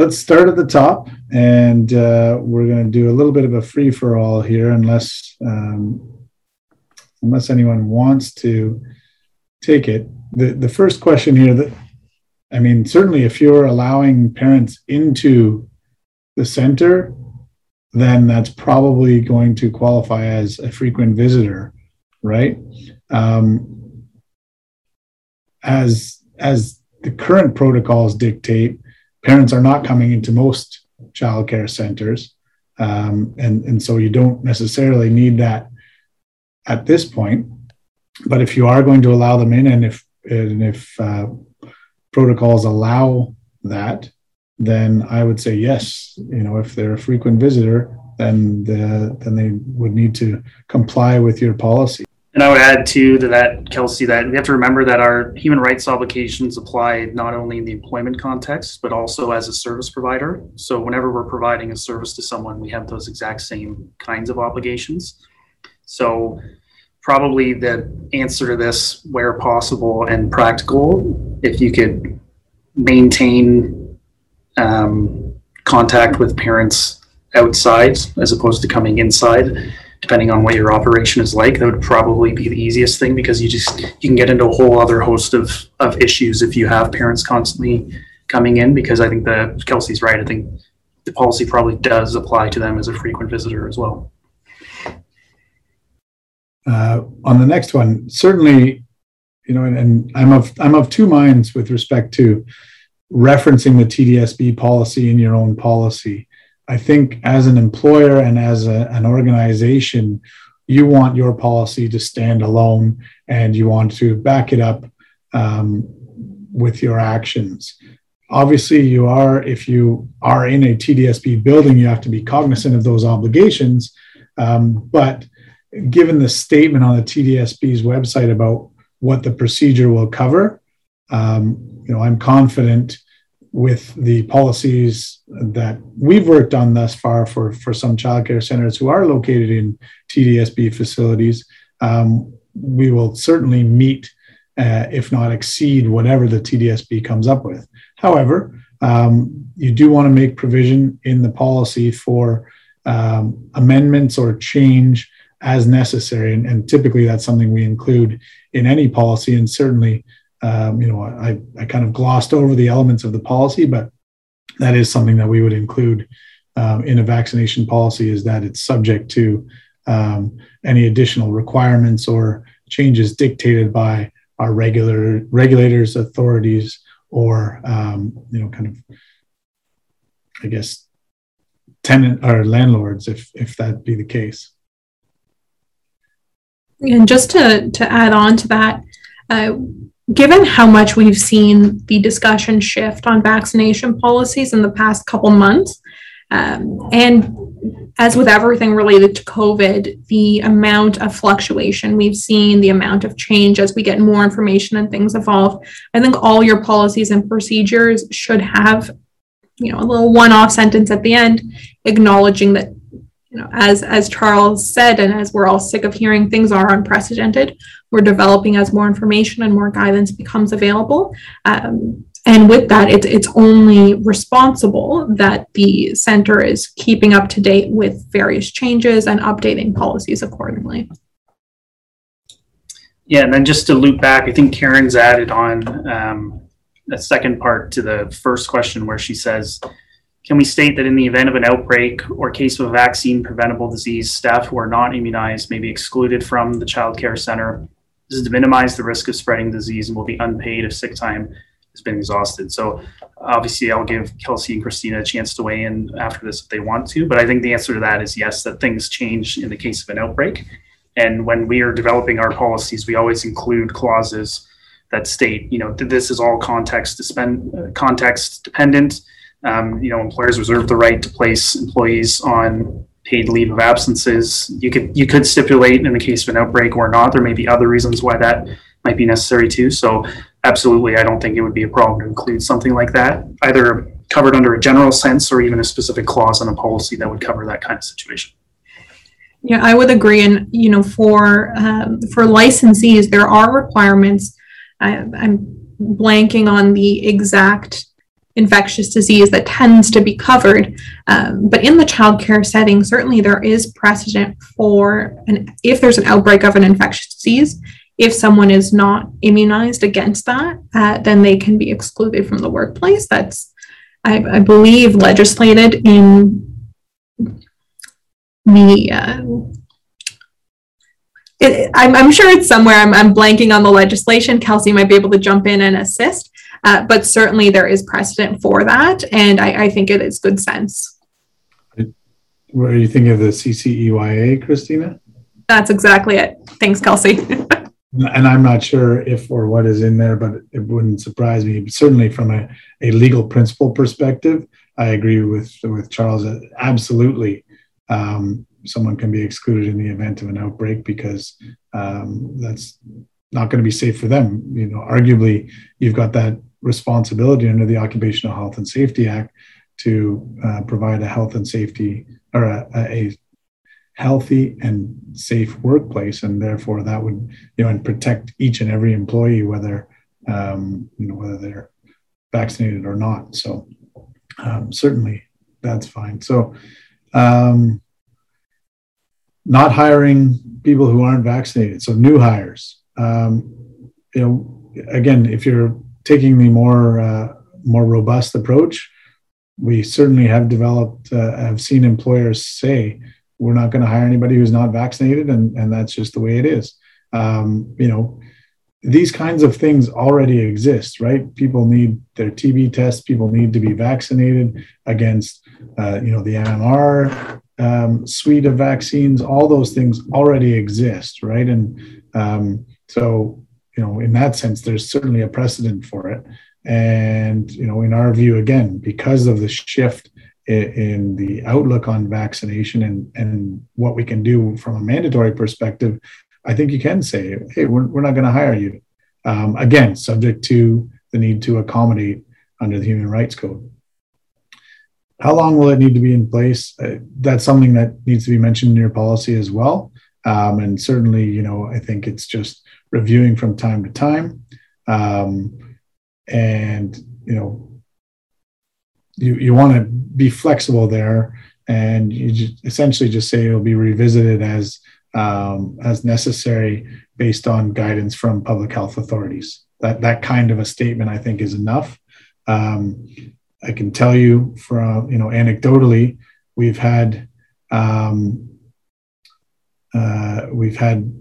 let's start at the top, and uh, we're going to do a little bit of a free for all here, unless um, unless anyone wants to take it. The the first question here that I mean, certainly if you're allowing parents into the center, then that's probably going to qualify as a frequent visitor, right? Um, as as the current protocols dictate, parents are not coming into most childcare centers, um, and and so you don't necessarily need that at this point. But if you are going to allow them in, and if and if uh, protocols allow that, then I would say yes. You know, if they're a frequent visitor, then the, then they would need to comply with your policy. And I would add too to that, Kelsey, that we have to remember that our human rights obligations apply not only in the employment context, but also as a service provider. So whenever we're providing a service to someone, we have those exact same kinds of obligations. So probably the answer to this, where possible and practical, if you could maintain um, contact with parents outside as opposed to coming inside, depending on what your operation is like, that would probably be the easiest thing because you just you can get into a whole other host of of issues if you have parents constantly coming in. Because I think that Kelsey's right. I think the policy probably does apply to them as a frequent visitor as well. Uh, on the next one, certainly, you know, and, and, I'm of I'm of two minds with respect to referencing the TDSB policy in your own policy. I think as an employer and as a, an organization, you want your policy to stand alone, and you want to back it up um, with your actions. Obviously, you are if you are in a TDSB building, you have to be cognizant of those obligations, um, but given the statement on the TDSB's website about what the procedure will cover, um, you know, I'm confident with the policies that we've worked on thus far for, for some childcare centers who are located in TDSB facilities. Um, we will certainly meet, uh, if not exceed, whatever the TDSB comes up with. However, um, you do want to make provision in the policy for um, amendments or change as necessary. And, and, typically that's something we include in any policy. And certainly, um, you know, I, I kind of glossed over the elements of the policy, but that is something that we would include um, in a vaccination policy is that it's subject to um, any additional requirements or changes dictated by our regular regulators, authorities, or um, you know, kind of, I guess, tenant or landlords, if if that be the case. And just to, to add on to that, uh, given how much we've seen the discussion shift on vaccination policies in the past couple months, um, and as with everything related to COVID, the amount of fluctuation we've seen, the amount of change as we get more information and things evolve, I think all your policies and procedures should have, you know, a little one-off sentence at the end acknowledging that you know, as as Charles said, and as we're all sick of hearing, things are unprecedented. We're developing as more information and more guidance becomes available. Um, and with that, it's it's only responsible that the center is keeping up to date with various changes and updating policies accordingly. Yeah, and then just to loop back, I think Karen's added on um, a second part to the first question where she says can we state that in the event of an outbreak or case of a vaccine preventable disease, staff who are not immunized may be excluded from the child care center? This is to minimize the risk of spreading disease and will be unpaid if sick time has been exhausted. So obviously I'll give Kelsey and Christina a chance to weigh in after this if they want to, but I think the answer to that is yes, that things change in the case of an outbreak. And when we are developing our policies, we always include clauses that state, you know, this is all context, uh, context dependent um, you know, employers reserve the right to place employees on paid leave of absences. You could you could stipulate in the case of an outbreak or not. There may be other reasons why that might be necessary too. So absolutely, I don't think it would be a problem to include something like that, either covered under a general sense or even a specific clause in a policy that would cover that kind of situation. Yeah, I would agree. And you know, for um, for licensees, there are requirements. I, I'm blanking on the exact infectious disease that tends to be covered. Um, but in the childcare setting, certainly there is precedent for an if there's an outbreak of an infectious disease, if someone is not immunized against that, uh, then they can be excluded from the workplace. That's, I, I believe, legislated in the. Uh, it, I'm, I'm, sure it's somewhere. I'm, I'm, blanking on the legislation. Kelsey might be able to jump in and assist, uh, but certainly there is precedent for that, and I, I think it is good sense. What are you thinking of the CCEYA, Christina? That's exactly it. Thanks, Kelsey. and I'm not sure if or what is in there, but it wouldn't surprise me. But certainly, from a, a legal principle perspective, I agree with with Charles. Absolutely, um, someone can be excluded in the event of an outbreak because um, that's not going to be safe for them. You know, arguably, you've got that responsibility under the Occupational Health and Safety Act to uh, provide a health and safety or a, a healthy and safe workplace, and therefore that would you know and protect each and every employee, whether um, you know whether they're vaccinated or not. So um, certainly that's fine. So um, not hiring people who aren't vaccinated, so new hires. Um, you know, again, if you're taking the more uh, more robust approach, we certainly have developed, uh, have seen employers say we're not going to hire anybody who's not vaccinated, and and that's just the way it is. Um, you know, these kinds of things already exist, right? People need their TB tests. People need to be vaccinated against, uh, you know, the MMR um, suite of vaccines. All those things already exist, right? And um, so, you know, in that sense, there's certainly a precedent for it. And you know, in our view, again, because of the shift in the outlook on vaccination and, and what we can do from a mandatory perspective, I think you can say, hey, we're, we're not going to hire you. Um, again, subject to the need to accommodate under the Human Rights Code. How long will it need to be in place? Uh, that's something that needs to be mentioned in your policy as well. Um, and certainly, you know, I think it's just reviewing from time to time. Um, and, you know, you, you want to be flexible there and you just essentially just say it'll be revisited as um, as necessary based on guidance from public health authorities. That that kind of a statement I think is enough. Um, I can tell you from you know anecdotally, we've had um, uh, we've had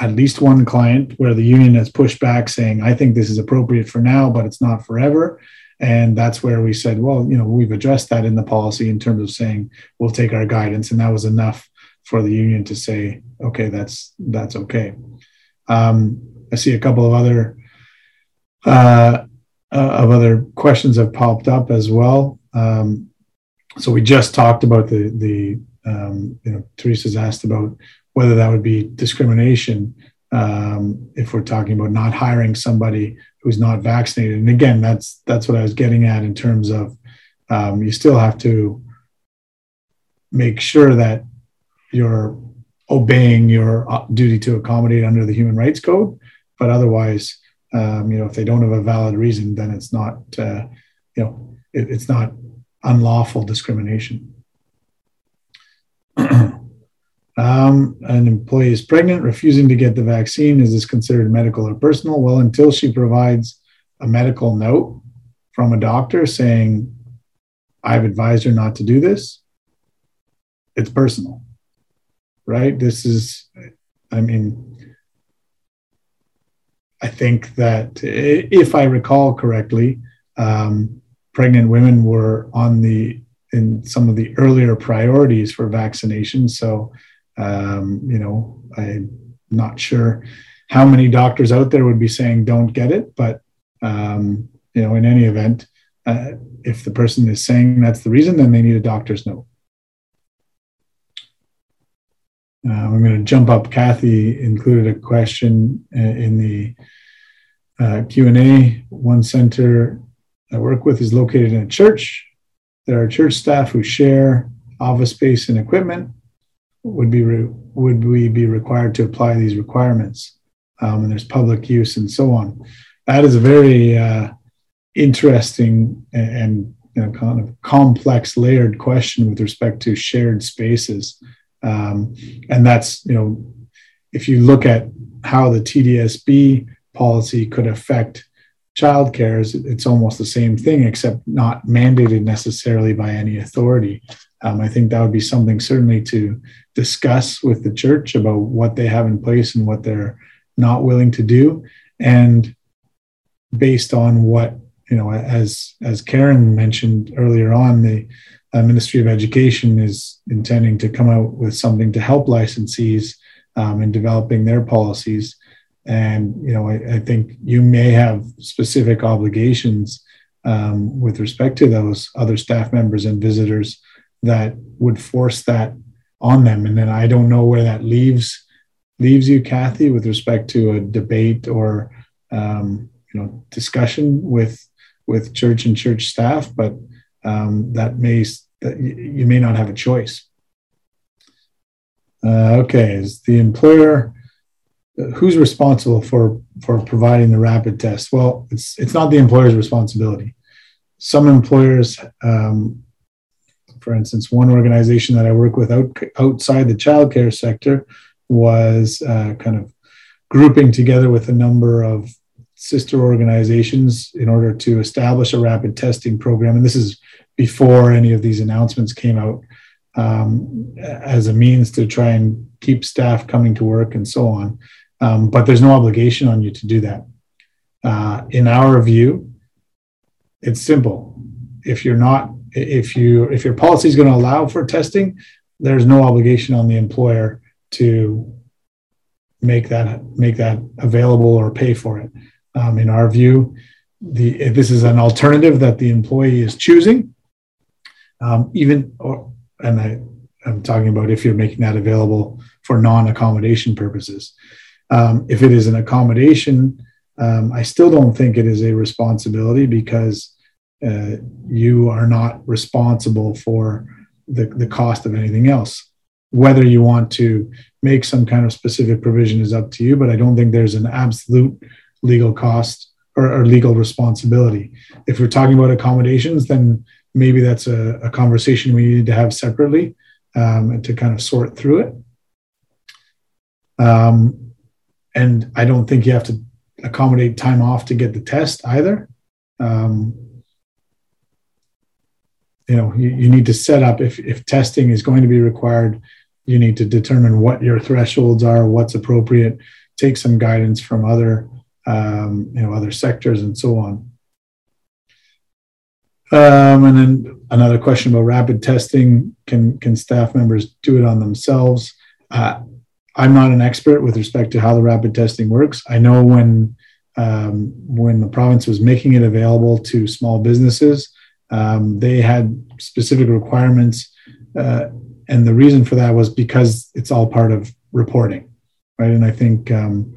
at least one client where the union has pushed back saying, "I think this is appropriate for now, but it's not forever." And that's where we said, well, you know, we've addressed that in the policy in terms of saying we'll take our guidance, and that was enough for the union to say, okay, that's that's okay. Um, I see a couple of other uh, uh, of other questions have popped up as well. Um, so we just talked about the the um, you know Teresa's asked about whether that would be discrimination um, if we're talking about not hiring somebody who's not vaccinated. And again, that's that's what I was getting at in terms of um, you still have to make sure that you're obeying your uh, duty to accommodate under the Human Rights Code, but otherwise, um, you know, if they don't have a valid reason, then it's not, uh, you know, it, it's not unlawful discrimination. Um, an employee is pregnant, refusing to get the vaccine. Is this considered medical or personal? Well, until she provides a medical note from a doctor saying, I've advised her not to do this, it's personal, right? This is, I mean, I think that if I recall correctly, um, pregnant women were on the in some of the earlier priorities for vaccination. So um, you know, I'm not sure how many doctors out there would be saying don't get it, but um, you know, in any event, uh, if the person is saying that's the reason, then they need a doctor's note. Uh, I'm going to jump up. Kathy included a question uh, in the uh, Q&A. One center I work with is located in a church. There are church staff who share office space and equipment would be re- would we be required to apply these requirements? Um, and there's public use and so on. That is a very uh, interesting and, you know, kind of complex layered question with respect to shared spaces. Um, and that's, you know, if you look at how the TDSB policy could affect child childcare, it's almost the same thing, except not mandated necessarily by any authority. Um, I think that would be something certainly to discuss with the church about what they have in place and what they're not willing to do. And based on what, you know, as, as Karen mentioned earlier on, the uh, Ministry of Education is intending to come out with something to help licensees um, in developing their policies. And, you know, I, I think you may have specific obligations um, with respect to those other staff members and visitors that would force that on them. And then I don't know where that leaves leaves you, Kathy, with respect to a debate or um, you know discussion with with church and church staff, but um, that may that you may not have a choice. Uh, okay, is the employer who's responsible for for providing the rapid test? Well, it's it's not the employer's responsibility. Some employers um, for instance, one organization that I work with out, outside the childcare sector was uh, kind of grouping together with a number of sister organizations in order to establish a rapid testing program. And this is before any of these announcements came out um, as a means to try and keep staff coming to work and so on. Um, but there's no obligation on you to do that. Uh, in our view, it's simple. If you're not if you if your policy is going to allow for testing, there's no obligation on the employer to make that make that available or pay for it. Um, in our view, the this is an alternative that the employee is choosing, um, even or, and I, I'm talking about if you're making that available for non-accommodation purposes. Um, if it is an accommodation, um, I still don't think it is a responsibility because uh, you are not responsible for the, the cost of anything else. Whether you want to make some kind of specific provision is up to you, but I don't think there's an absolute legal cost or, or legal responsibility. If we're talking about accommodations, then maybe that's a, a conversation we need to have separately um, to kind of sort through it. Um, and I don't think you have to accommodate time off to get the test either. Um, you know you, you need to set up if, if testing is going to be required you need to determine what your thresholds are what's appropriate take some guidance from other um, you know other sectors and so on. Um, and then another question about rapid testing. Can can staff members do it on themselves? Uh, i'm not an expert with respect to how the rapid testing works. I know when um, when the province was making it available to small businesses um, they had specific requirements, uh, and the reason for that was because it's all part of reporting, right? And I think um,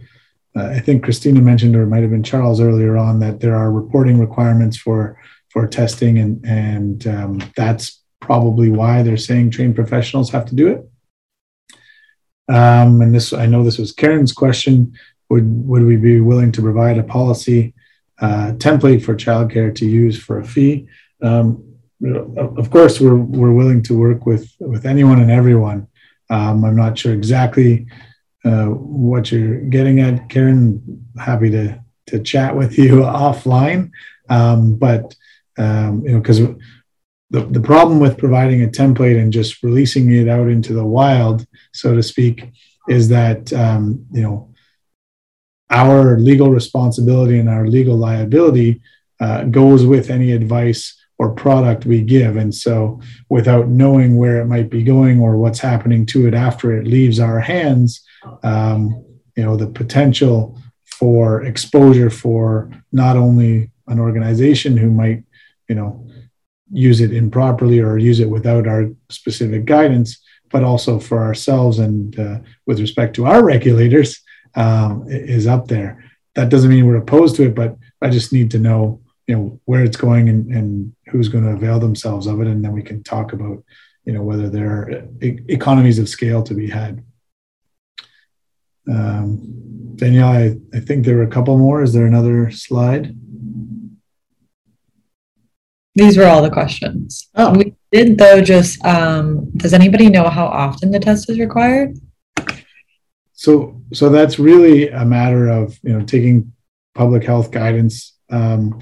uh, I think Christina mentioned, or it might have been Charles earlier on, that there are reporting requirements for for testing, and and um, that's probably why they're saying trained professionals have to do it. Um, and this, I know this was Karen's question. Would would we be willing to provide a policy uh, template for childcare to use for a fee? Um, of course, we're we're willing to work with with anyone and everyone. Um, I'm not sure exactly uh, what you're getting at, Karen. Happy to to chat with you offline, um, but um, you know, because the the problem with providing a template and just releasing it out into the wild, so to speak, is that um, you know our legal responsibility and our legal liability uh, goes with any advice or product we give. And so, without knowing where it might be going or what's happening to it after it leaves our hands, um, you know, the potential for exposure for not only an organization who might, you know, use it improperly or use it without our specific guidance, but also for ourselves and uh, with respect to our regulators um, is up there. That doesn't mean we're opposed to it, but I just need to know you know where it's going and, and who's going to avail themselves of it and then we can talk about you know whether there are economies of scale to be had um, danielle I, I think there were a couple more is there another slide these were all the questions. Oh. We did though just, um, does anybody know how often the test is required? So, so that's really a matter of you know taking public health guidance. Um,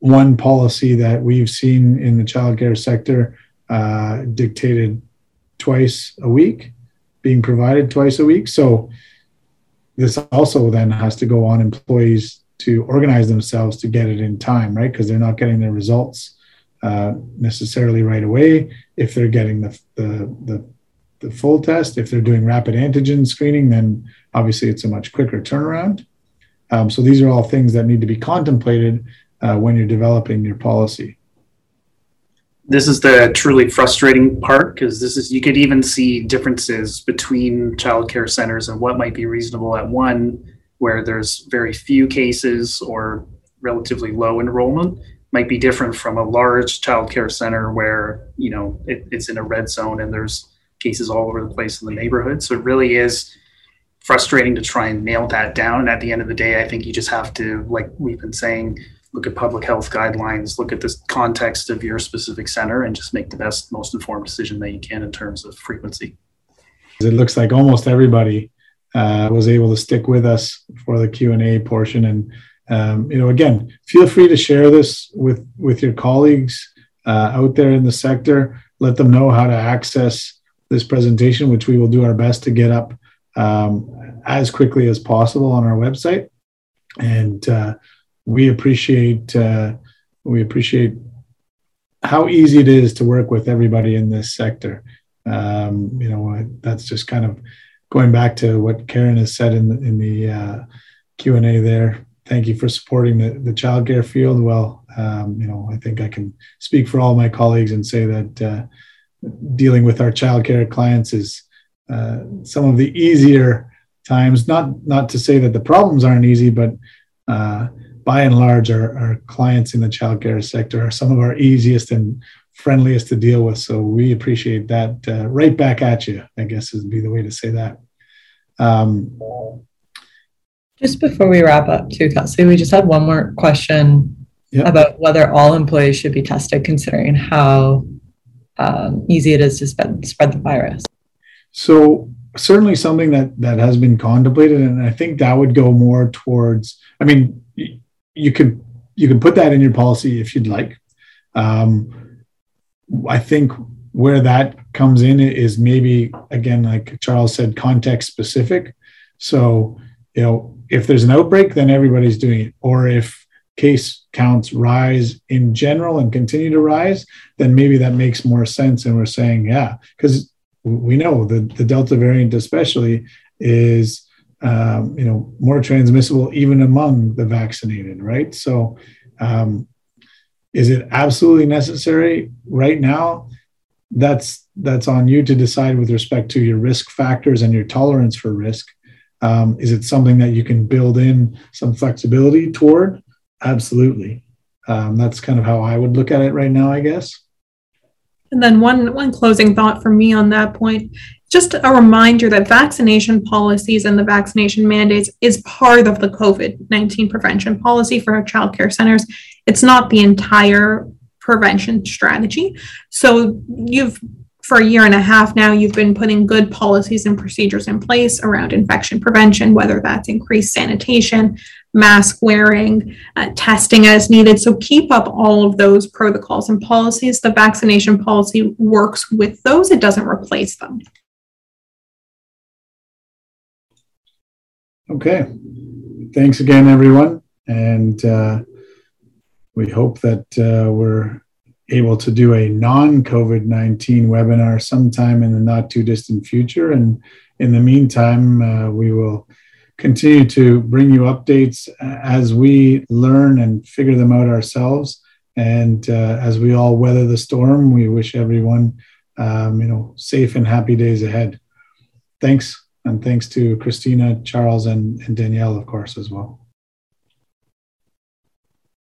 one policy that we've seen in the childcare sector uh, dictated twice a week, being provided twice a week. So this also then has to go on employees to organize themselves to get it in time, right? Because they're not getting their results uh, necessarily right away. If they're getting the, the the the full test, if they're doing rapid antigen screening, then obviously it's a much quicker turnaround. Um, so these are all things that need to be contemplated uh, when you're developing your policy. This is the truly frustrating part because this is you could even see differences between childcare centers and what might be reasonable at one where there's very few cases or relatively low enrollment might be different from a large childcare center where you know it, it's in a red zone and there's cases all over the place in the neighborhood. So it really is frustrating to try and nail that down. And at the end of the day, I think you just have to, like we've been saying, look at public health guidelines, look at the context of your specific center, and just make the best, most informed decision that you can in terms of frequency. It looks like almost everybody uh, was able to stick with us for the Q and A portion, and um, you know, again, feel free to share this with with your colleagues uh, out there in the sector. Let them know how to access this presentation, which we will do our best to get up um, as quickly as possible on our website. And uh, we appreciate uh, we appreciate how easy it is to work with everybody in this sector. Um, you know, that's just kind of going back to what Karen has said in the, in the uh, Q and A there. Thank you for supporting the, the childcare field. Well, um, you know, I think I can speak for all my colleagues and say that uh, dealing with our childcare clients is uh, some of the easier times. Not not to say that the problems aren't easy, but uh, by and large, our, our clients in the childcare sector are some of our easiest and friendliest to deal with. So we appreciate that. Uh, right back at you, I guess would be the way to say that. Um, just before we wrap up, too, Kelsey, we just had one more question yep. about whether all employees should be tested, considering how um, easy it is to spread, spread the virus. So certainly something that that has been contemplated, and I think that would go more towards. I mean, you can you can put that in your policy if you'd like. Um, I think where that comes in is maybe again, like Charles said, context specific. So you know, if there's an outbreak, then everybody's doing it, or if case counts rise in general and continue to rise, then maybe that makes more sense. And we're saying, yeah, because we know the, the Delta variant, especially, is um, you know more transmissible even among the vaccinated, right? So, um, is it absolutely necessary right now? That's that's on you to decide with respect to your risk factors and your tolerance for risk. Um, is it something that you can build in some flexibility toward? Absolutely. Um, that's kind of how I would look at it right now, I guess. And then one one closing thought for me on that point, just a reminder that vaccination policies and the vaccination mandates is part of the COVID-19 prevention policy for our child care centers. It's not the entire prevention strategy. So you've for a year and a half now, you've been putting good policies and procedures in place around infection prevention, whether that's increased sanitation, mask wearing, uh, testing as needed. So keep up all of those protocols and policies. The vaccination policy works with those, it doesn't replace them. Okay. Thanks again, everyone. And uh, we hope that uh, we're able to do a non COVID 19 webinar sometime in the not too distant future. And in the meantime, uh, we will continue to bring you updates as we learn and figure them out ourselves. And uh, as we all weather the storm, we wish everyone, um, you know, safe and happy days ahead. Thanks. And thanks to Christina, Charles, and, and Danielle, of course, as well.